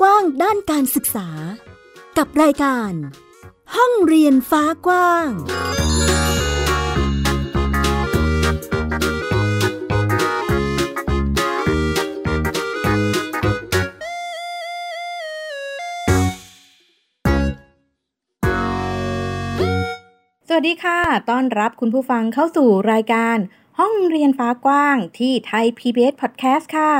กว้างด้านการศึกษา กับรายการ ห้องเรียนฟ้ากว้าง สวัสดีค่ะ ต้อนรับคุณผู้ฟังเข้าสู่รายการ ห้องเรียนฟ้ากว้างที่ไทย PBS Podcast ค่ะ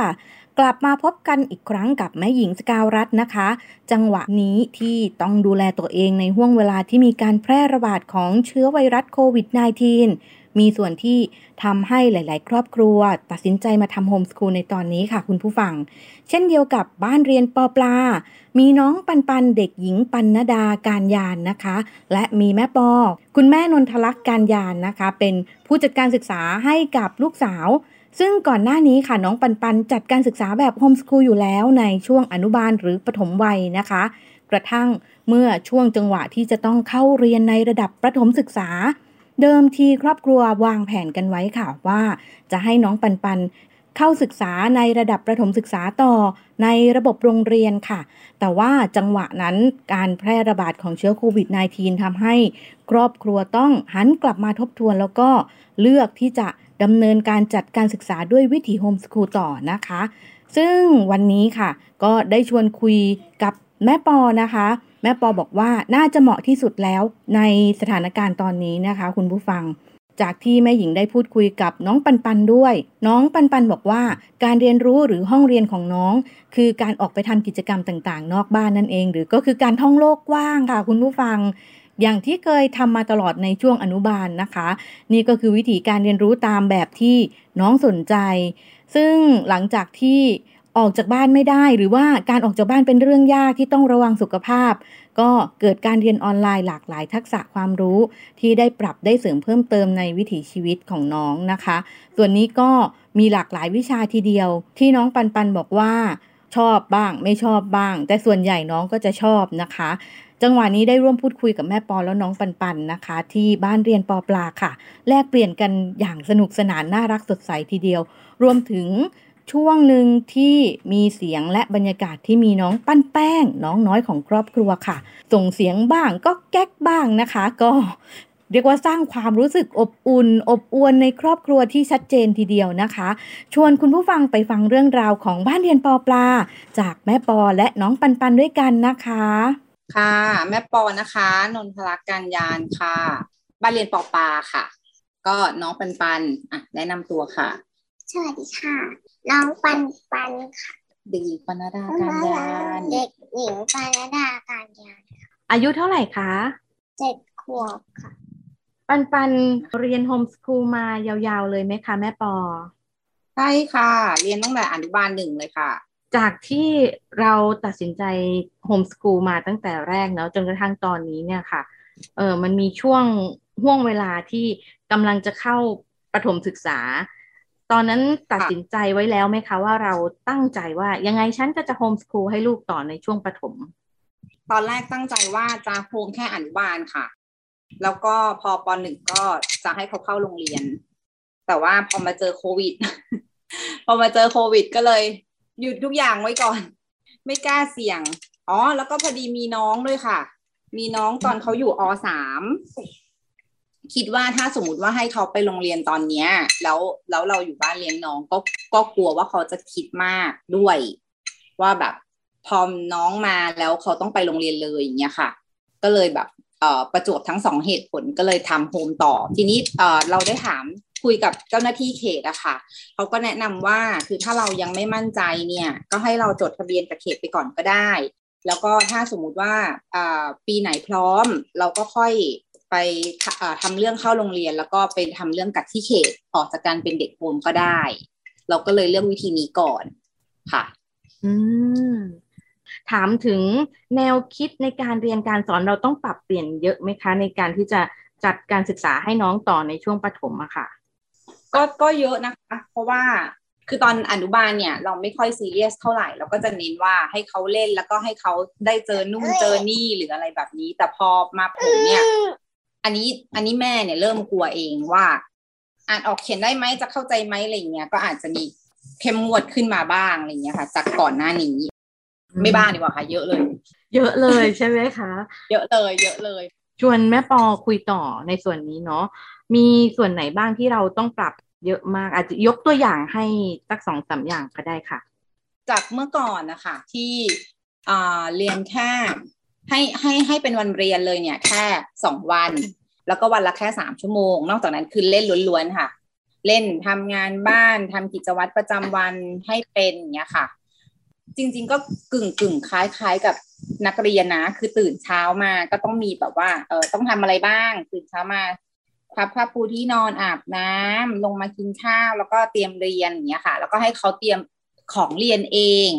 กลับมาพบกันอีกครั้งกับแม่หญิงสกาวรัตน์นะคะ จังหวะนี้ที่ต้องดูแลตัวเองในห่วงเวลาที่มีการแพร่ระบาดของเชื้อไวรัสโควิด -19 มีส่วนที่ทำให้หลาย ๆ ครอบครัว ตัดสินใจมาทำโฮมสคูลในตอนนี้ค่ะคุณผู้ฟัง เช่นเดียวกับบ้านเรียนปอปลา มีน้องปันปันเด็กหญิงปันนดาการยานนะคะ และมีแม่ปอ คุณแม่นนทลักษ์การยานนะคะ เป็นผู้จัดการศึกษาให้กับลูกสาว ซึ่งก่อนหน้านี้ค่ะน้องปันปันจัดการศึกษาแบบโฮมสคูลอยู่แล้วในช่วงอนุบาลหรือปฐมวัยนะคะ กระทั่งเมื่อช่วงจังหวะที่จะต้องเข้าเรียนในระดับประถมศึกษา เดิมทีครอบครัววางแผนกันไว้ค่ะว่า จะให้น้องปันปันเข้าศึกษาในระดับประถมศึกษาต่อในระบบโรงเรียนค่ะ แต่ว่าจังหวะนั้นการแพร่ระบาดของเชื้อโควิด -19 ทำให้ครอบครัวต้องหันกลับมาทบทวนแล้วก็เลือกที่จะ ดำเนินการจัดการศึกษาด้วยวิถีโฮมสคูลต่อนะคะ ซึ่งวันนี้ค่ะ ก็ได้ชวนคุยกับแม่ปอนะคะ แม่ปอบอกว่าน่าจะเหมาะที่สุดแล้วในสถานการณ์ตอนนี้นะคะ คุณผู้ฟัง จากที่แม่หญิงได้พูดคุยกับน้องปันปันด้วย น้องปันปันบอกว่าการเรียนรู้หรือห้องเรียนของน้อง คือการออกไปทำกิจกรรมต่างๆ นอกบ้านนั่นเอง หรือก็คือการท่องโลกกว้างค่ะ คุณผู้ฟัง อย่างที่เคยทำมาตลอดในช่วงอนุบาลนะคะ นี่ก็คือวิธีการเรียนรู้ตามแบบที่น้องสนใจ ซึ่งหลังจากที่ออกจากบ้านไม่ได้หรือว่าการออกจากบ้านเป็นเรื่องยากที่ต้องระวังสุขภาพ ก็เกิดการเรียนออนไลน์หลากหลายทักษะความรู้ ที่ได้ปรับได้เสริมเพิ่มเติมในวิถีชีวิตของน้องนะคะ ส่วนนี้ก็มีหลากหลายวิชาทีเดียว ที่น้องปันปันบอกว่าชอบบ้าง ไม่ชอบบ้าง แต่ส่วนใหญ่น้องก็จะชอบนะคะ จังหวะนี้ได้ร่วมพูดคุยกับแม่ปอแล้วน้องปันปันนะคะ ที่บ้านเรียนปอปลาค่ะ แลกเปลี่ยนกันอย่างสนุกสนานน่ารักสดใสทีเดียว รวมถึงช่วงหนึ่งที่มีเสียงและบรรยากาศที่มีน้องปั้นแป้ง น้องน้อยของครอบครัวค่ะ ส่งเสียงบ้างก็แก๊กบ้างนะคะ ก็เรียกว่าสร้างความรู้สึกอบอุ่น อบอวลในครอบครัวที่ชัดเจนทีเดียวนะคะ ชวนคุณผู้ฟังไปฟังเรื่องราวของบ้านเรียนปอปลา จากแม่ปอและน้องปันปันด้วยกันนะคะ ค่ะ แม่ปอนะคะ นนทลักษ์การยานค่ะ บ้านเรียนปอปลาค่ะ ก็น้องปันปันอะแนะนำตัวค่ะ สวัสดีค่ะ น้องปันปันค่ะเด็กหญิงปนดาการยานเด็กหญิงปานดาการยานค่ะอายุเท่าไหร่คะเจ็ดขวบค่ะ ปันปันเรียนโฮมสคูลมายาวๆเลยไหมคะแม่ปอใช่ค่ะ เรียนตั้งแต่อนุบาลหนึ่งเลยค่ะ จากที่เราตัดสินใจโฮมสคูลมาตั้งแต่แรกเนาะจนกระทั่งตอนนี้เนี่ยค่ะเออมันมีช่วงห่วงเวลาที่กำลังจะเข้าประถมศึกษา ตอนนั้นตัดสินใจไว้แล้วไหมคะ ว่าเราตั้งใจว่ายังไงฉันก็จะโฮมสคูลให้ลูกต่อในช่วงประถม ตอนแรกตั้งใจว่าจะโฮมแค่อนุบาลค่ะ แล้วก็พอปหนึ่งก็จะให้เขาเข้าโรงเรียน แต่ว่าพอมาเจอโควิด พอมาเจอโควิด ก็เลย หยุดทุกอย่างไว้ก่อน ไม่กล้าเสี่ยง อ๋อ แล้วก็พอดีมีน้องด้วยค่ะ มีน้องตอนเขาอยู่อสามคิดว่าถ้าสมมติว่าให้เขาไปโรงเรียนตอนเนี้ย แล้วแล้วเราอยู่บ้านเลี้ยงน้องก็ก็กลัวว่าเขาจะคิดมากด้วย ว่าแบบพอน้องมาแล้วเขาต้องไปโรงเรียนเลยอย่างเงี้ยค่ะ ก็เลยแบบเอ่อประจวบทั้งสองเหตุผลก็เลยทำโฮมต่อ ทีนี้เอ่อเราได้ถาม คุยกับเจ้าหน้าที่เขตอะค่ะเขาก็แนะนำว่าคือถ้าเรายังไม่มั่นใจเนี่ย ก็ให้เราจดทะเบียนกับเขตไปก่อนก็ได้ แล้วก็ถ้าสมมุติว่าปีไหนพร้อม เราก็ค่อยไปอ่าทำเรื่องเข้าโรงเรียน แล้วก็ไปทำเรื่องกับที่เขตออกจากการเป็นเด็กโฮมก็ได้ เราก็เลยเลือกวิธีนี้ก่อนค่ะ อืมถามถึงแนวคิดในการเรียนการสอนเราต้องปรับเปลี่ยนเยอะไหมคะ ในการที่จะจัดการศึกษาให้น้องต่อในช่วงประถมอะค่ะ ก็ก็เยอะนะคะ เพราะว่าคือตอนอนุบาลเนี่ย เราไม่ค่อยซีเรียสเท่าไหร่ เราก็จะเน้นว่าให้เขาเล่นแล้วก็ให้เขาได้เจอนู่นเจอนี่หรืออะไรแบบนี้ แต่พอมาผมเนี่ย อันนี้อันนี้แม่เนี่ยเริ่มกลัวเองว่า อ่านออกเขียนได้ไหมจะเข้าใจไหมอะไรเงี้ยก็อาจจะมีเข้มงวดขึ้นมาบ้างอะไรเงี้ยค่ะ จากก่อนหน้านี้ ไม่บ้าดีกว่าค่ะ เยอะเลย เยอะเลยใช่ไหมคะ เยอะเลย เยอะเลย ชวนแม่ปอคุยต่อในส่วนนี้เนาะมีส่วนไหนบ้างที่เราต้องปรับเยอะมาก อาจจะยกตัวอย่างให้สักสองสามอย่างก็ได้ค่ะ จากเมื่อก่อนนะคะที่อ่าเรียนแค่ให้ให้ให้เป็นวันเรียนเลยเนี่ย แค่สองวัน แล้วก็วันละแค่สามชั่วโมง นอกจากนั้นคือเล่นล้วนๆค่ะ เล่นทำงานบ้านทำกิจวัตรประจำวันให้เป็นเงี้ยค่ะ จริง ๆ ก็กึ่งกึ่งคล้าย ๆ กับนักเรียนนะ คือตื่นเช้ามาก็ต้องมีแบบว่า เออต้องทำอะไรบ้าง ตื่นเช้ามาพับผ้าปูที่นอนอาบน้ำลงมากินข้าวแล้วก็เตรียมเรียนอย่างเงี้ยค่ะ แล้วก็ให้เขาเตรียมของเรียนเอง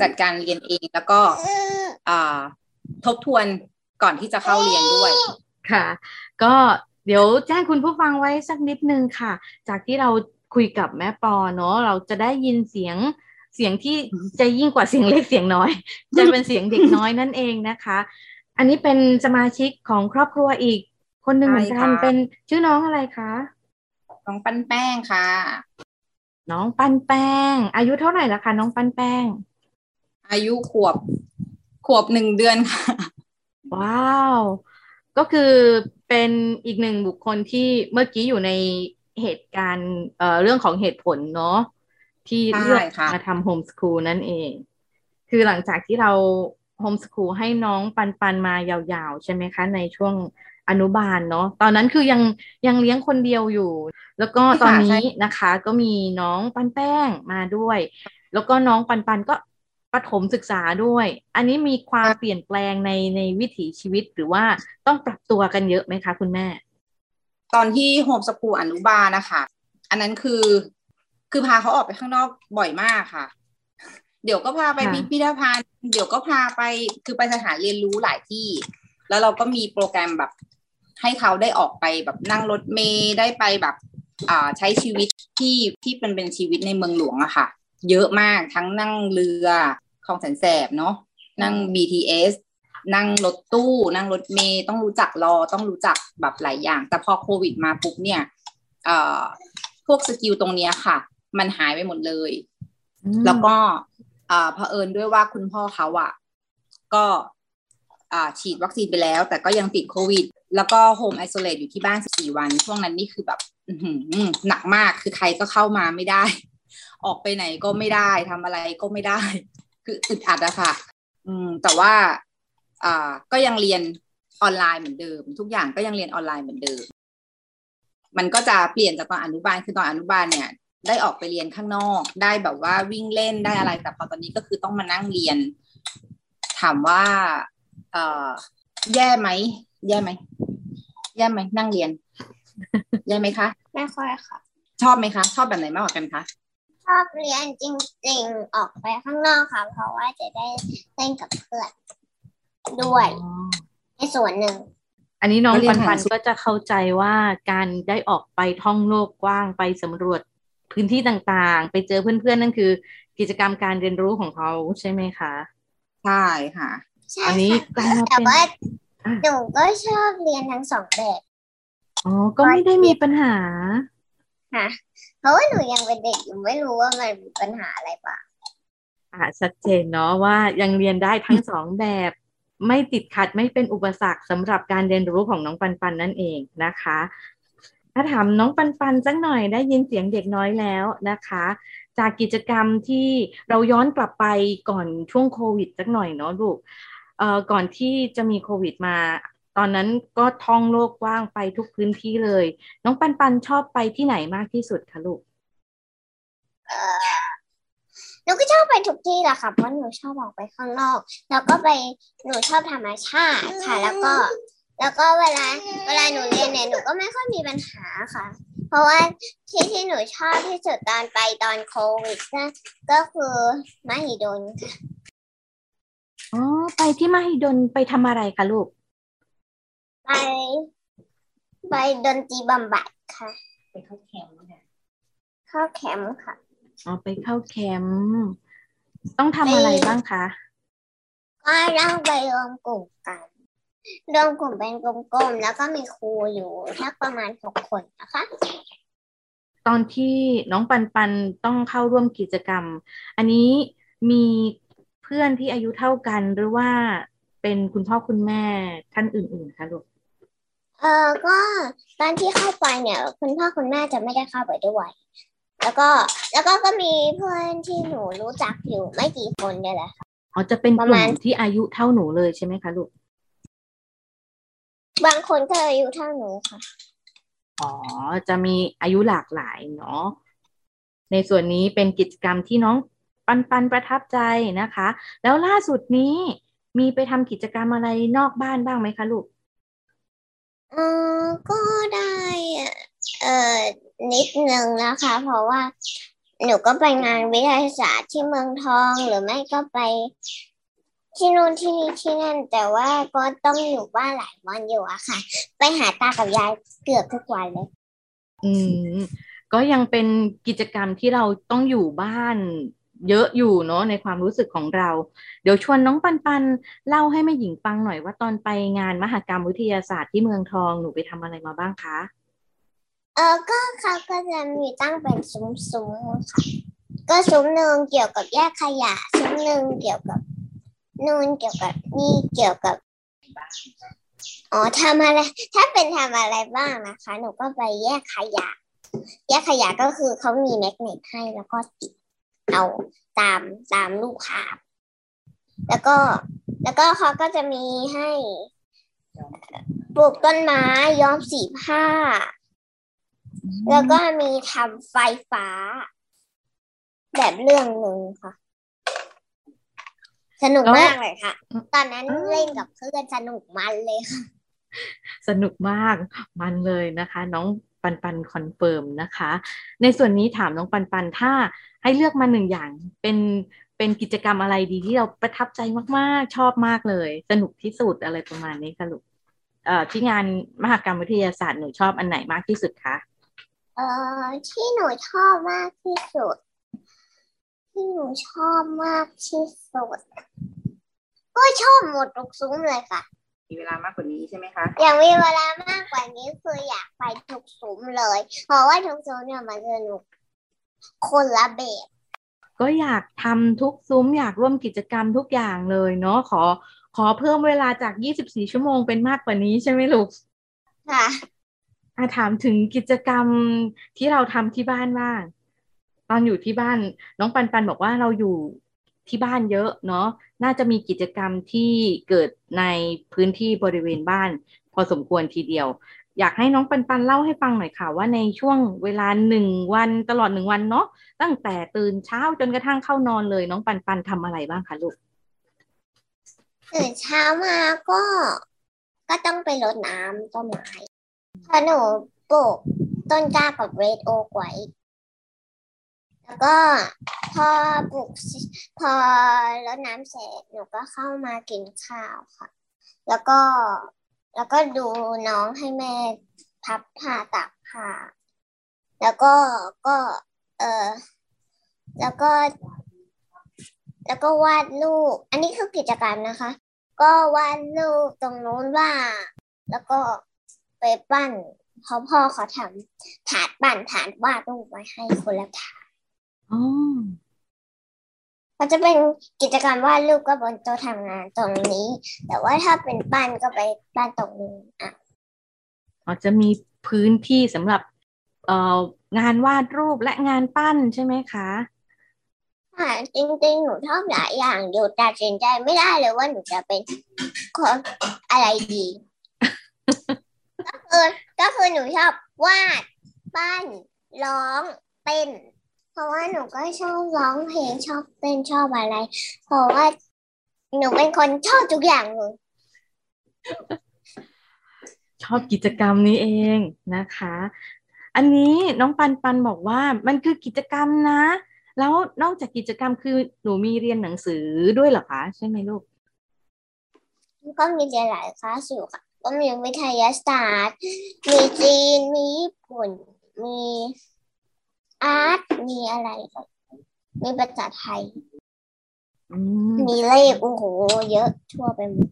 จัดการเรียนเองแล้วก็อ่าทบทวนก่อนที่จะเข้าเรียนด้วยค่ะ ก็เดี๋ยวแจ้งคุณผู้ฟังไว้สักนิดนึงค่ะ จากที่เราคุยกับแม่ปอเนาะเราจะได้ยินเสียง เสียงที่จะยิ่งกว่าเสียงเล็กเสียงน้อย จะเป็นเสียงเด็กน้อยนั่นเองนะคะ อันนี้เป็นสมาชิกของครอบครัวอีก คนหนึ่งเหมือนใช่กันค่ะเป็นชื่อน้องอะไรคะน้องปั้นแป้งค่ะ น้องปันแป้ง อายุเท่าไหร่ละคะน้องปันแป้ง อายุขวบขวบหนึ่งเดือนค่ะ ว้าว ก็คือเป็นอีกหนึ่งบุคคลที่เมื่อกี้อยู่ในเหตุการณ์เอ่อเรื่องของเหตุผลเนาะ ที่ใช่เลือกค่ะมาทำโฮมส o ูลนั่นเอง คือหลังจากที่เราโฮมส o ูลให้น้องปันปันมายาวๆ ใช่ไหมคะ ในช่วงอนุบาลเนาะตอนนั้นคือยังยังเลี้ยงคนเดียวอยู่ แล้วก็ตอนนี้นะคะ ก็มีน้องปันแป้งมาด้วย แล้วก็น้องปันปันก็ประถมศึกษาด้วย อันนี้มีความเปลี่ยนแปลงในในวิถีชีวิตหรือว่าต้องปรับตัวกันเยอะไหมคะ คุณแม่ ตอนที่โฮมสกูลอนุบาลนะคะ อันนั้นคือ คือพาเขาออกไปข้างนอกบ่อยมากค่ะ เดี๋ยวก็พาไปค่ะพิพิธภัณฑ์ เดี๋ยวก็พาไปคือไปสถานเรียนรู้หลายที่ แล้วเราก็มีโปรแกรมแบบ ให้เขาได้ออกไปแบบนั่งรถเมล์ได้ไปแบบอ่าใช้ชีวิตที่ที่เป็นเป็นชีวิตในเมืองหลวงอะค่ะ เยอะมากทั้งนั่งเรือคลองแสนแสบเนาะนั่ง BTS นั่งรถตู้ นั่งรถเมล์ต้องรู้จักรอต้องรู้จักแบบหลายอย่าง แต่พอโควิดมาปุ๊บเนี่ยเอ่อพวกสกิลตรงเนี้ยค่ะ มันหายไปหมดเลยอืมแล้วก็อ่าเผอิญด้วยว่าคุณพ่อเขาอะก็อ่าฉีดวัคซีนไปแล้ว แต่ก็ยังติดโควิด แล้วก็ home isolate อยู่ที่บ้าน14วัน ช่วงนั้นนี่คือแบบอื้อหือหนักมากคือใครก็เข้ามาไม่ได้ ออกไปไหนก็ไม่ได้ทำอะไรก็ไม่ได้ คืออึดอัดอะค่ะ อืม แต่ว่าอ่าก็ยังเรียนออนไลน์เหมือนเดิม ทุกอย่างก็ยังเรียนออนไลน์เหมือนเดิม มันก็จะเปลี่ยนจากตอนอนุบาลคือตอนอนุบาลเนี่ย ได้ออกไปเรียนข้างนอก ได้แบบว่าวิ่งเล่นได้อะไรแต่พอตอนนี้ก็คือต้องมานั่งเรียน ถามว่า เอ่อแย่ไหมแย่ไหมแย่ไหมนั่งเรียนแย่ไหมคะไม่ค่อยค่ะ ชอบไหมคะ ชอบแบบไหนมากกว่ากันคะชอบเรียนจริง ๆ ออกไปข้างนอกค่ะ เพราะว่าจะได้เล่นกับเพื่อนด้วยอ๋อในส่วนหนึ่ง อันนี้น้องก็เรียปันนผ่าปันนก็จะเข้าใจว่าการได้ออกไปท่องโลกกว้างไปสำรวจ พื้นที่ต่างๆ ไปเจอเพื่อนๆ นั่นคือ กิจกรรมการเรียนรู้ของเขาใช่ไหมคะใช่ค่ะใช่อันนี้ค่ะกลายมาแต่เป็นว่าอะหนูก็ชอบเรียนทั้งสองแบบอ๋อก็ไม่ได้มีปัญหาค่ะเพราะว่าหนูยังเป็นเด็กอยู่ไม่รู้ว่ามันมีปัญหาอะไรบ้างอ่าชัดเจนเนาะว่ายังเรียนได้ทั้งสองแบบ ไม่ติดขัดไม่เป็นอุปสรรคสำหรับการเรียนรู้ของน้องปันปันนั่นเองนะคะ ถ้าถามน้องปันปันสักหน่อยได้ยินเสียงเด็กน้อยแล้วนะคะ จากกิจกรรมที่เราย้อนกลับไปก่อนช่วงโควิดสักหน่อยเนาะลูกเอ่อก่อนที่จะมีโควิดมา ตอนนั้นก็ท่องโลกกว้างไปทุกพื้นที่เลย น้องปันปันชอบไปที่ไหนมากที่สุดคะลูกเออหนูก็ชอบไปทุกที่แหละค่ะเพราะหนูชอบออกไปข้างนอก แล้วก็ไปหนูชอบธรรมชาติค่ะ แล้วก็ แล้วก็เวลาเวลาหนูเรียนเนี่ยหนูก็ไม่ค่อยมีปัญหาค่ะ เพราะว่าที่ที่หนูชอบที่สุดตอนไปตอนโควิดนะก็คือมหิดลค่ะอ๋อไปที่มหิดลไปทำอะไรคะลูก ไป ไปดนตรีบำบัดค่ะ ไปเข้าแคมป์เนี่ยเข้าแคมป์ค่ะอ๋อไปเข้าแคมป์ต้องทำอะไรบ้างคะก็ต้องไปรวมกลุ่มกัน รวมกลุ่มเป็นกลมๆ แล้วก็มีครูอยู่ทักประมาณหกคนนะคะ ตอนที่น้องปันปันต้องเข้าร่วมกิจกรรม อันนี้มีเพื่อนที่อายุเท่ากันหรือว่าเป็นคุณพ่อคุณแม่ท่านอื่นๆคะลูกเออก็ตอนที่เข้าไปเนี่ย คุณพ่อคุณแม่จะไม่ได้เข้าไปด้วย แล้วก็แล้วก็ก็มีเพื่อนที่หนูรู้จักอยู่ไม่กี่คนเนี่ยแหละค่ะอ๋อจะเป็นกประลุ่มาณมที่อายุเท่าหนูเลยใช่ไหมคะลูก บางคนก็อายุเท่าหนูค่ะ อ๋อ จะมีอายุหลากหลายเนาะ ในส่วนนี้เป็นกิจกรรมที่น้องปันปันประทับใจนะคะ แล้วล่าสุดนี้มีไปทำกิจกรรมอะไรนอกบ้านบ้างไหมคะลูก เออก็ได้เอ่อนิดนึงนะคะ เพราะว่าหนูก็ไปงานวิทยาศาสตร์ที่เมืองทองหรือไม่ก็ไป ที่นู่นที่นี่ที่นั่น แต่ว่าก็ต้องอยู่บ้านหลายวันอยู่อะค่ะ ไปหาตากับยายเกือบทุกวันเลย อืมก็ยังเป็นกิจกรรมที่เราต้องอยู่บ้านเยอะอยู่เนาะในความรู้สึกของเรา เดี๋ยวชวนน้องปันปันเล่าให้แม่หญิงฟังหน่อยว่าตอนไปงานมหกรรมวิทยาศาสตร์ที่เมืองทองหนูไปทำอะไรมาบ้างคะ เออก็เขาก็จะมีตั้งเป็นซุ้มๆค่ะ ก็ซุ้มหนึ่งเกี่ยวกับแยกขยะ ซุ้มหนึ่งเกี่ยวกับ นู่นเกี่ยวกับนี่เกี่ยวกับอ๋อทำอะไร ถ้าเป็นทำอะไรบ้างนะคะ หนูก็ไปแยกขยะ แยกขยะก็คือเขามีแมกเนตให้แล้วก็ติดเอาตามตามลูกค้าแล้วก็แล้วก็เขาก็จะมีให้ปลูกต้นไม้ย้อมสีผ้า แล้วก็มีทำไฟฟ้า แบบเรื่องหนึ่งค่ะ สนุกมากเลยค่ะ ตอนนั้นเล่นกับเพื่อนสนุกมันเลยค่ะ สนุกมากมันเลยนะคะ น้องปันปัน confirm นะคะ ในส่วนนี้ถามน้องปันปันถ้าให้เลือกมาหนึ่งอย่างเป็นเป็นกิจกรรมอะไรดีที่เราประทับใจมากๆ ชอบมากเลย สนุกที่สุดอะไรประมาณนี้ค่ะลูกเอ่อที่งานมหกรรมวิทยาศาสตร์หนูชอบอันไหนมากที่สุดคะเอ่อที่หนูชอบมากที่สุด ที่หนูชอบมากที่สุด ก็ชอบหมดทุกซุ้มเลยค่ะ มีเวลามากกว่านี้ใช่ไหมคะอย่างมีเวลามากกว่านี้คืออยากไปทุกซุ้มเลย เพราะว่าทุกซุ้มเนี่ยมันสนุกคนละแบบก็อยากทำทุกซุ้มอยากร่วมกิจกรรมทุกอย่างเลยเนาะขอ ขอเพิ่มเวลาจาก 24 ชั่วโมงเป็นมากกว่านี้ใช่ไหมลูกค่ะอาถามถึงกิจกรรมที่เราทำที่บ้านบ้าง ตอนอยู่ที่บ้านน้องปันปันบอกว่าเราอยู่ที่บ้านเยอะเนาะน่าจะมีกิจกรรมที่เกิดในพื้นที่บริเวณบ้าน พอสมควรทีเดียว อยากให้น้องปันปันเล่าให้ฟังหน่อยค่ะ ว่าในช่วงเวลาหนึ่งวันตลอดหนึ่งวันเนาะตั้งแต่ตื่นเช้าจนกระทั่งเข้านอนเลย น้องปันปันทำอะไรบ้างคะลูกตื่นเช้ามาก็ก็ต้องไปรดน้ำต้นไม้พอหนูปลูกต้นกล้ากับเรดโอกไว้ แล้วก็พอปลูกพอรดน้ำเสร็จหนูก็เข้ามากินข้าวค่ะ แล้วก็แล้วก็ดูน้องให้แม่พับผ้าตากผ้าแล้วก็ก็เออแล้วก็ แล้วก็วาดรูปอันนี้คือกิจกรรมนะคะ ก็วาดรูปตรงนู้นว่า แล้วก็ไปปั้นเพราะพ่อเขาทำถาดปั้นถาดวาดรูปไว้ให้คนละถาด อ๋อก็จะเป็นกิจกรรมวาดรูปก็บนโต๊ะทำงานตรงนี้ แต่ว่าถ้าเป็นปั้นก็ไปปั้นตรงนู้นอะอ๋อจะมีพื้นที่สำหรับเอ่องานวาดรูปและงานปั้นใช่ไหมคะค่ะจริงๆ หนูชอบหลายอย่างอยู่ตัดสินใจไม่ได้เลยว่าหนูจะเป็นคนอะไรดี ก็คือก็คือหนูชอบวาด ปั้น ร้อง เต้น เพราะว่าหนูก็ชอบร้องเพลงชอบเต้นชอบอะไร เพราะว่าหนูเป็นคนชอบทุกอย่างเลยชอบกิจกรรมนี้เองนะคะ อันนี้น้องปันปันบอกว่ามันคือกิจกรรมนะ แล้วนอกจากกิจกรรมคือหนูมีเรียนหนังสือด้วยเหรอคะใช่ไหมลูก ก็มีเรียนหลายคลาสอยู่ค่ะ ก็มีวิทยาศาสตร์ มีจีน มีญี่ปุ่น มี อาร์ตมีอะไรก็มีภาษาไทยอืมมีเลขโอ้โหเยอะทั่วไปหมด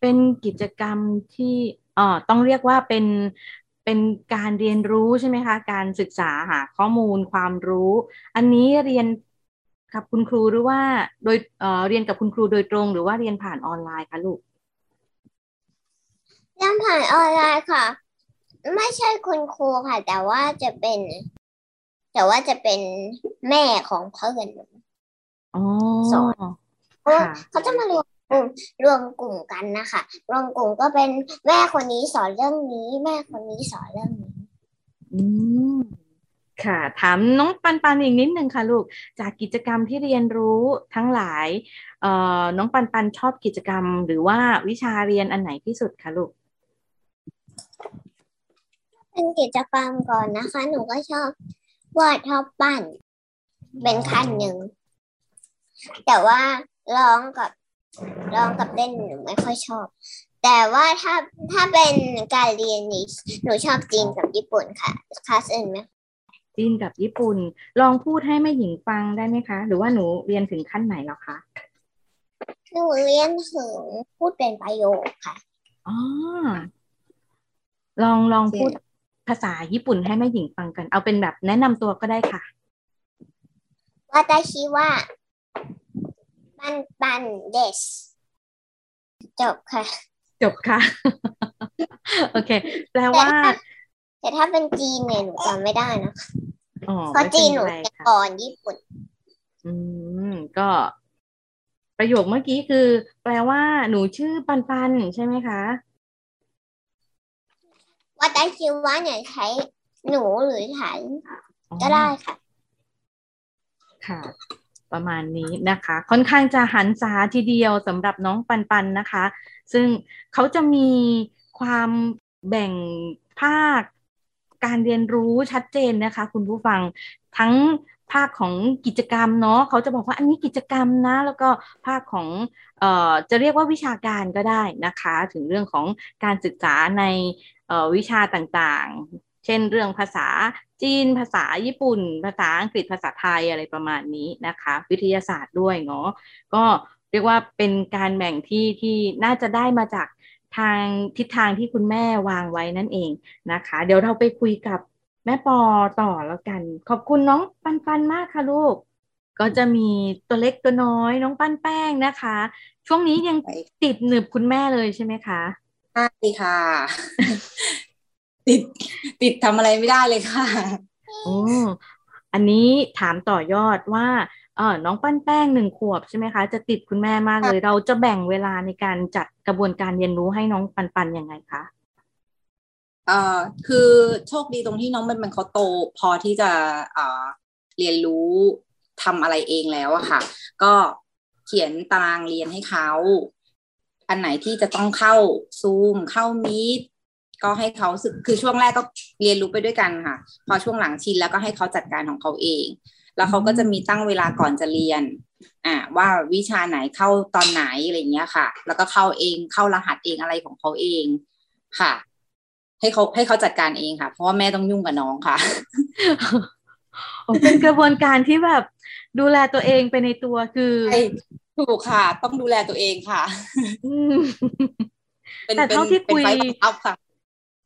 เป็นกิจกรรมที่เอ่อต้องเรียกว่าเป็นเป็นการเรียนรู้ใช่ไหมคะ การศึกษาหาข้อมูลความรู้ อันนี้เรียนกับคุณครูหรือว่าโดยเอ่อเรียนกับคุณครูโดยตรง หรือว่าเรียนผ่านออนไลน์คะลูกเรียนผ่านออนไลน์ค่ะ ไม่ใช่คุณครูค่ะ แต่ว่าจะเป็น แต่ว่าจะเป็นแม่ของเพื่อนหนูอ๋อสอนค่ะเขาจะมารวมกลุ่มรวมกลุ่มกันนะคะรวมกลุ่มก็เป็นแม่คนนี้สอนเรื่องนี้ แม่คนนี้สอนเรื่องนี้อืมค่ะ ถามน้องปันปันอีกนิดนึงค่ะลูก จากกิจกรรมที่เรียนรู้ทั้งหลาย เอ่อ น้องปันปันชอบกิจกรรม หรือว่าวิชาเรียนอันไหนที่สุดคะลูก เป็นกิจกรรมก่อนนะคะ หนูก็ชอบ วาดชอบปั้น เป็นขั้นหนึ่ง แต่ว่าร้องกับร้องกับเล่นหนูไม่ค่อยชอบ แต่ว่าถ้าถ้าเป็นการเรียนนี้หนูชอบจีนกับญี่ปุ่นค่ะคลาสอื่นไหมจีนกับญี่ปุ่น ลองพูดให้แม่หญิงฟังได้ไหมคะ หรือว่าหนูเรียนถึงขั้นไหนแล้วคะหนูเรียนถึงพูดเป็นประโยคค่ะอ๋อลองลองพูด ภาษาญี่ปุ่นให้แม่หญิงฟังกัน เอาเป็นแบบแนะนำตัวก็ได้ค่ะวาตาชิว่าปันปันเดสจบค่ะ จบค่ะ โอเค แปลว่า แต่ถ้าเป็นจีนเนี่ยหนูจำไม่ได้นะอ๋อเพราะไม่จีเป็นนหนูไรจะค่ะก่อนญี่ปุ่น อืม ก็ ประโยคเมื่อกี้คือ แปลว่า หนูชื่อปันปันใช่ไหมคะ วาตาชิว่าเนี่ยใช้หนูหรือฉันอ๋อก็ได้ค่ะ ค่ะ ประมาณนี้นะคะ ค่อนข้างจะหันษาทีเดียวสำหรับน้องปันปันนะคะ ซึ่งเขาจะมีความแบ่งภาคการเรียนรู้ชัดเจนนะคะ คุณผู้ฟังทั้งภาคของกิจกรรมเนาะเขาจะบอกว่าอันนี้กิจกรรมนะ แล้วก็ภาคของเอ่อจะเรียกว่าวิชาการก็ได้นะคะ ถึงเรื่องของการศึกษาในเอ่อ วิชาต่างๆ เช่นเรื่องภาษาจีน ภาษาญี่ปุ่น ภาษาอังกฤษภาษาไทยอะไรประมาณนี้นะคะ วิทยาศาสตร์ด้วยเนาะก็เรียกว่าเป็นการแบ่งที่ที่น่าจะได้มาจากทางทิศทางที่คุณแม่วางไว้นั่นเองนะคะ เดี๋ยวเราไปคุยกับแม่ปอต่อแล้วกัน ขอบคุณน้องปันปันมากค่ะลูก ก็จะมีตัวเล็กตัวน้อยน้องปั้นแป้งนะคะ ช่วงนี้ยังไปติดหนึบคุณแม่เลยใช่ไหมคะ ใช่ค่ะ ติดติดทำอะไรไม่ได้เลยค่ะโอ้อันนี้ถามต่อยอดว่าเออน้องปั้นแป้งหนึ่งขวบใช่ไหมคะ จะติดคุณแม่มากเลย เราจะแบ่งเวลาในการจัดกระบวนการเรียนรู้ให้น้องปันปันยังไงคะเอ่อคือโชคดีตรงที่น้องมันมันเขาโต พอที่จะเอ่อเรียนรู้ทำอะไรเองแล้วอะค่ะ ก็เขียนตารางเรียนให้เขา อันไหนที่จะต้องเข้าซูมเข้ามีดก็ให้เขาสึกคือช่วงแรกก็เรียนรู้ไปด้วยกันค่ะ พอช่วงหลังชินแล้วก็ให้เขาจัดการของเขาเอง แล้วเขาก็จะมีตั้งเวลาก่อนจะเรียน อ่าว่าวิชาไหนเข้าตอนไหนอะไรเงี้ยค่ะ แล้วก็เข้าเองเข้ารหัสเองอะไรของเขาเองค่ะ ให้เขาให้เขาจัดการเองค่ะ เพราะว่าแม่ต้องยุ่งกับน้องค่ะโอ้เป็นกระบวนการที่แบบดูแลตัวเองไปในตัวคือใช่ ถูกค่ะ ต้องดูแลตัวเองค่ะอืมเป็นแต่เท่าที่เป็นคุยไฟบังคับค่ะ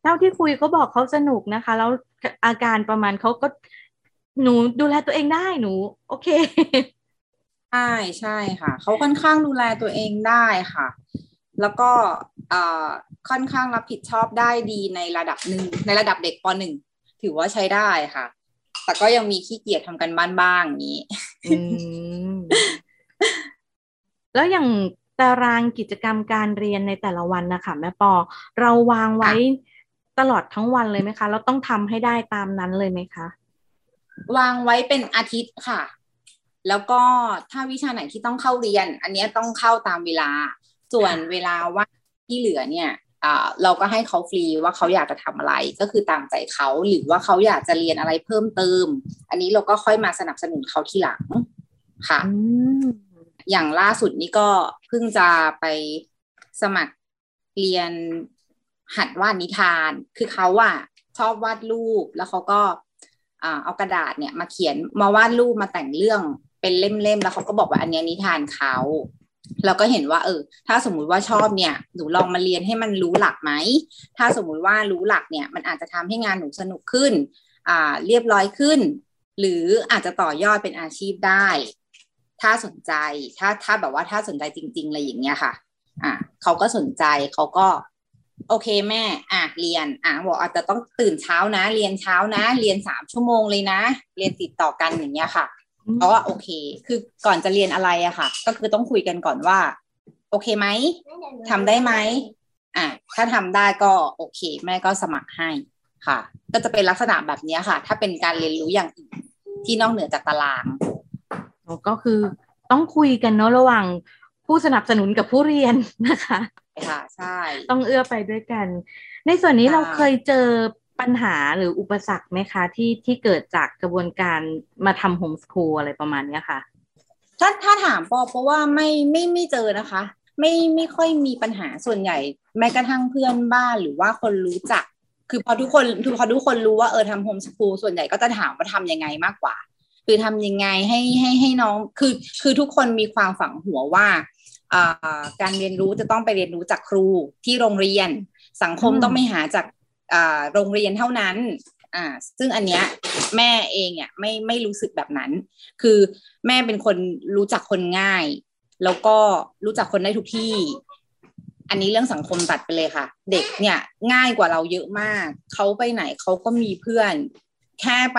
เท่าที่คุยเขาบอกเขาสนุกนะคะ แล้วอาการประมาณเขาก็หนูดูแลตัวเองได้หนู โอเคใช่ใช่ค่ะ เขาค่อนข้างดูแลตัวเองได้ค่ะ แล้วก็เอ่อค่อนข้างรับผิดชอบได้ดีในระดับหนึ่งในระดับเด็กปหนึ่งถือว่าใช้ได้ค่ะ แต่ก็ยังมีขี้เกียจทำกันบ้านบ้างอย่างนี้อืม แล้วอย่างตารางกิจกรรมการเรียนในแต่ละวันนะคะแม่ปอ เราวางไว้ตลอดทั้งวันเลยไหมคะ เราต้องทำให้ได้ตามนั้นเลยไหมคะ วางไว้เป็นอาทิตย์ค่ะ แล้วก็ถ้าวิชาไหนที่ต้องเข้าเรียน อันเนี้ยต้องเข้าตามเวลา ส่วนเวลาว่างที่เหลือเนี่ยอ่าเราก็ให้เขาฟรีว่าเขาอยากจะทำอะไรก็คือตามใจเขาหรือว่าเขาอยากจะเรียนอะไรเพิ่มเติม อันนี้เราก็ค่อยมาสนับสนุนเขาทีหลังค่ะ อย่างล่าสุดนี้ก็เพิ่งจะไปสมัครเรียนหัดวาดนิทาน คือเขาอะชอบวาดรูปแล้วเขาก็เอากระดาษเนี่ยมาเขียนมาวาดรูปมาแต่งเรื่องเป็นเล่มๆแล้วเขาก็บอกว่าอันนี้นิทานเขาเราก็เห็นว่าเออ ถ้าสมมุติว่าชอบเนี่ยหนูลองมาเรียนให้มันรู้หลักไหมถ้าสมมุติว่ารู้หลักเนี่ย มันอาจจะทำให้งานหนูสนุกขึ้น อ่า เรียบร้อยขึ้น หรืออาจจะต่อยอดเป็นอาชีพได้ ถ้าสนใจถ้าถ้าแบบว่าถ้าสนใจจริงๆอะไรอย่างเงี้ยค่ะ อะเขาก็สนใจเขาก็ โอเคแม่อะเรียน อะบอกอาจจะต้องตื่นเช้านะ เรียนเช้านะ เรียนสามชั่วโมงเลยนะ เรียนติดต่อกันอย่างเงี้ยค่ะเพราะว่าโอเค คือก่อนจะเรียนอะไรอะค่ะ ก็คือต้องคุยกันก่อนว่า โอเคไหมทำได้ไหมอะถ้าทำได้ก็โอเค แม่ก็สมัครให้ค่ะ ก็จะเป็นลักษณะแบบนี้ค่ะ ถ้าเป็นการเรียนรู้อย่างอื่นที่นอกเหนือจากตาราง ก็คือต้องคุยกันเนาะระหว่างผู้สนับสนุนกับผู้เรียนนะคะค่ะใช่ ต้องเอื้อไปด้วยกัน ในส่วนนี้เราเคยเจอปัญหาหรืออุปสรรคไหมคะ ที่ที่เกิดจากกระบวนการมาทำโฮมสคูลอะไรประมาณนี้ค่ะถ้าถ้าถามปอเพราะว่าไม่ไม่ไม่เจอนะคะ ไม่ไม่ค่อยมีปัญหาส่วนใหญ่ แม้กระทั่งเพื่อนบ้านหรือว่าคนรู้จัก คือพอทุกคนคือพอทุกคนรู้ว่าเออทำโฮมสคูลส่วนใหญ่ก็จะถามว่าทำยังไงมากกว่า คือทำยังไงให้ให้ให้น้องคือคือทุกคนมีความฝังหัวว่าการเรียนรู้จะต้องไปเรียนรู้จากครูที่โรงเรียน สังคมต้องไม่หาจากโรงเรียนเท่านั้นอ่าซึ่งอันเนี้ยแม่เองอะไม่ไม่รู้สึกแบบนั้น คือแม่เป็นคนรู้จักคนง่าย แล้วก็รู้จักคนได้ทุกที่ อันนี้เรื่องสังคมตัดไปเลยค่ะ เด็กเนี่ยง่ายกว่าเราเยอะมาก เขาไปไหนเขาก็มีเพื่อน แค่ไป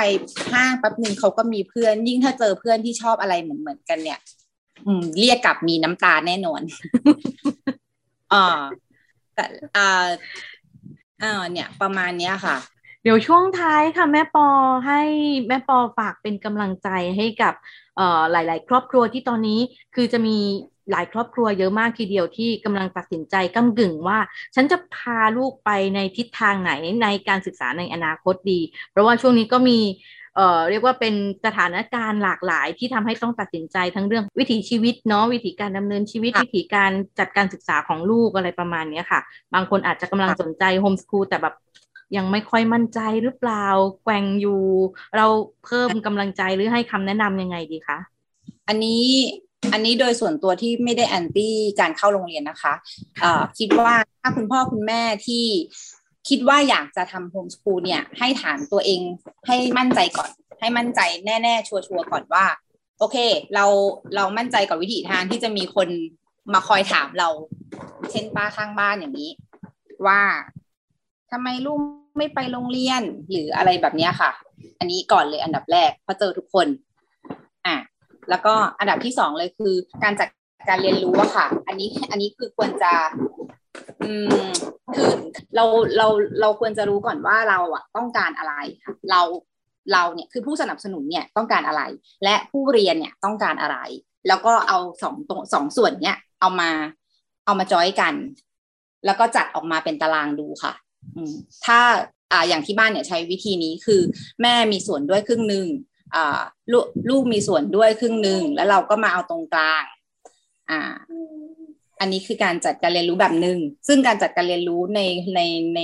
ห้างแป๊บหนึ่งเขาก็มีเพื่อน ยิ่งถ้าเจอเพื่อนที่ชอบอะไรเหมือนเหมือนกันเนี่ย อืม เรียกกลับมีน้ำตาแน่นอนอ่าแต่อ่าอ่าเนี่ย ประมาณเนี้ยค่ะ เดี๋ยวช่วงท้ายค่ะ แม่ปอให้แม่ปอฝากเป็นกำลังใจให้กับเอ่อหลาย ๆ ครอบครัวที่ตอนนี้คือจะมี หลายครอบครัวเยอะมากทีเดียวที่กำลังตัดสินใจกำกึ่งว่า ฉันจะพาลูกไปในทิศทางไหนในการศึกษาในอนาคตดี เพราะว่าช่วงนี้ก็มีเอ่อเรียกว่าเป็นสถานการณ์หลากหลายที่ทำให้ต้องตัดสินใจทั้งเรื่องวิถีชีวิตเนาะวิธีการดำเนินชีวิต วิธีการจัดการศึกษาของลูกอะไรประมาณนี้ค่ะ บางคนอาจจะกำลังสนใจ homeschool แต่แบบยังไม่ค่อยมั่นใจหรือเปล่าแกว่งอยู่ เราเพิ่มกำลังใจหรือให้คำแนะนำยังไงดีคะ อันนี้ อันนี้โดยส่วนตัวที่ไม่ได้ anti การเข้าโรงเรียนนะคะคิดว่าถ้าคุณพ่อคุณแม่ที่คิดว่าอยากจะทำ homeschool เนี่ย ให้ถามตัวเองให้มั่นใจก่อน ให้มั่นใจแน่ๆ ชัวร์ๆก่อนว่า โอเค เราเรามั่นใจกับวิธีทางที่จะมีคนมาคอยถามเรา เช่นป้าข้างบ้านอย่างนี้ ว่าทำไมลูกไม่ไปโรงเรียนหรืออะไรแบบนี้ค่ะ อันนี้ก่อนเลยอันดับแรกพอเจอทุกคน อะ แล้วก็อันดับที่สองเลยคือ การจัดการเรียนรู้อะค่ะ อันนี้อันนี้คือควรจะ อืมคือเราเราเราควรจะรู้ก่อนว่าเราอะต้องการอะไรค่ะเราเราเนี่ยคือผู้สนับสนุนเนี่ยต้องการอะไร และผู้เรียนเนี่ยต้องการอะไร แล้วก็เอาสองตรงสองส่วนเนี่ยเอามาเอามาจอยกัน แล้วก็จัดออกมาเป็นตารางดูค่ะอืมถ้าอ่าอย่างที่บ้านเนี่ยใช้วิธีนี้คือ แม่มีส่วนด้วยครึ่งหนึ่ง ลูกลูกมีส่วนด้วยครึ่งหนึ่งแล้วเราก็มาเอาตรงกลางอ่าอันนี้คือการจัดการเรียนรู้แบบหนึ่งซึ่งการจัดการเรียนรู้ในในใน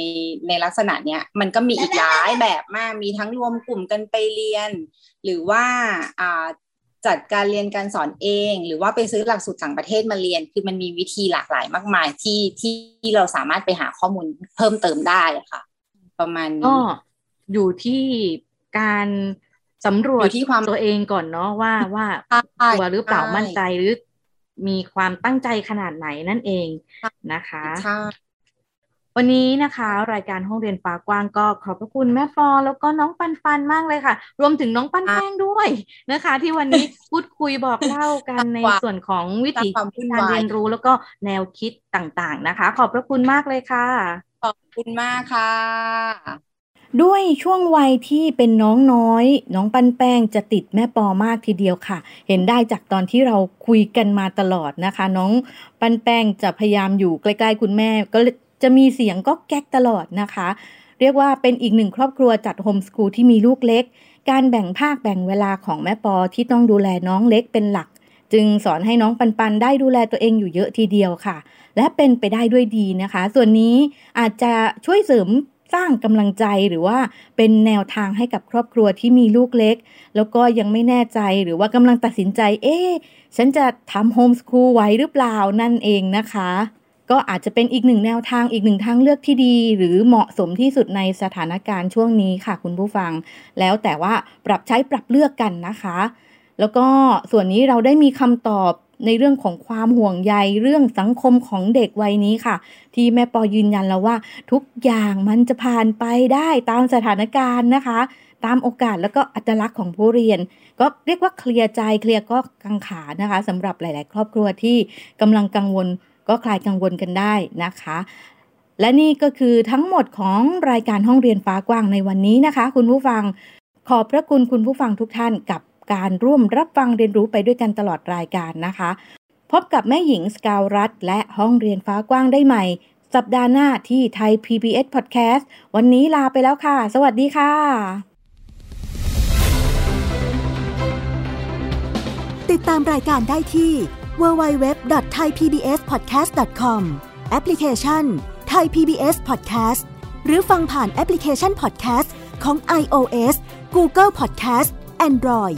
ในลักษณะเนี้ยมันก็มีอีกหลายแบบมากมีทั้งรวมกลุ่มกันไปเรียน หรือว่าอ่าจัดการเรียนการสอนเอง หรือว่าไปซื้อหลักสูตรต่างประเทศมาเรียน คือมันมีวิธีหลากหลายมากมายที่ที่เราสามารถไปหาข้อมูลเพิ่มเติมได้ค่ะ ประมาณนี้ก็อยู่ที่การ สำรวจที่ความตัวเองก่อนเนาะว่าว่าตัวหรือเปล่ามั่นใจหรือมีความตั้งใจขนาดไหนนั่นเองนะคะวันนี้นะคะ รายการห้องเรียนฟ้ากว้างก็ขอบพระคุณแม่ฟอแล้วก็น้องปันปันมากเลยค่ะ รวมถึงน้องปันแป้งด้วยนะคะ ที่วันนี้พูดคุยบอกเล่ากันในส่วนของวิธีการเรียนรู้แล้วก็แนวคิดต่างๆนะคะ ขอบพระคุณมากเลยค่ะ ขอบคุณมากค่ะ ด้วยช่วงวัยที่เป็นน้องน้อย น้องปันแป้งจะติดแม่ปอมากทีเดียวค่ะ เห็นได้จากตอนที่เราคุยกันมาตลอดนะคะ น้องปันแป้งจะพยายามอยู่ใกล้ๆคุณแม่ ก็จะมีเสียงก็แก๊กตลอดนะคะ เรียกว่าเป็นอีกหนึ่งครอบครัวจัดโฮมสกูลที่มีลูกเล็ก การแบ่งภาคแบ่งเวลาของแม่ปอที่ต้องดูแลน้องเล็กเป็นหลัก จึงสอนให้น้องปันปันได้ดูแลตัวเองอยู่เยอะทีเดียวค่ะ และเป็นไปได้ด้วยดีนะคะ ส่วนนี้อาจจะช่วยเสริม สร้างกำลังใจหรือว่าเป็นแนวทางให้กับครอบครัวที่มีลูกเล็ก แล้วก็ยังไม่แน่ใจหรือว่ากำลังตัดสินใจ เอ๊ฉันจะทำโฮมสคูลไหวหรือเปล่านั่นเองนะคะ ก็อาจจะเป็นอีกหนึ่งแนวทางอีกหนึ่งทางเลือกที่ดี หรือเหมาะสมที่สุดในสถานการณ์ช่วงนี้ค่ะ คุณผู้ฟัง แล้วแต่ว่าปรับใช้ปรับเลือกกันนะคะ แล้วก็ส่วนนี้เราได้มีคำตอบ ในเรื่องของความห่วงใยเรื่องสังคมของเด็กวัยนี้ค่ะ ที่แม่ปอยืนยันแล้วว่า ทุกอย่างมันจะผ่านไปได้ตามสถานการณ์นะคะ ตามโอกาสแล้วก็อัตลักษณ์ของผู้เรียน ก็เรียกว่าเคลียร์ใจเคลียร์ก็กังขานะคะสำหรับหลาย ๆ ครอบครัวที่กำลังกังวลก็คลายกังวลกันได้นะคะและนี่ก็คือทั้งหมดของรายการห้องเรียนฟ้ากว้างในวันนี้นะคะ คุณผู้ฟัง ขอบพระคุณคุณผู้ฟังทุกท่านกับ การร่วมรับฟังเรียนรู้ไปด้วยกันตลอดรายการนะคะ พบกับแม่หญิงสกาวรัฐ และห้องเรียนฟ้ากว้างได้ใหม่ สัปดาห์หน้าที่ไทย PBS Podcast วันนี้ลาไปแล้วค่ะ สวัสดีค่ะ ติดตามรายการได้ที่ www.thaipbspodcast.com แอปพลิเคชัน Thai PBS Podcast หรือฟังผ่านแอปพลิเคชัน Podcast ของ iOS Google Podcast Android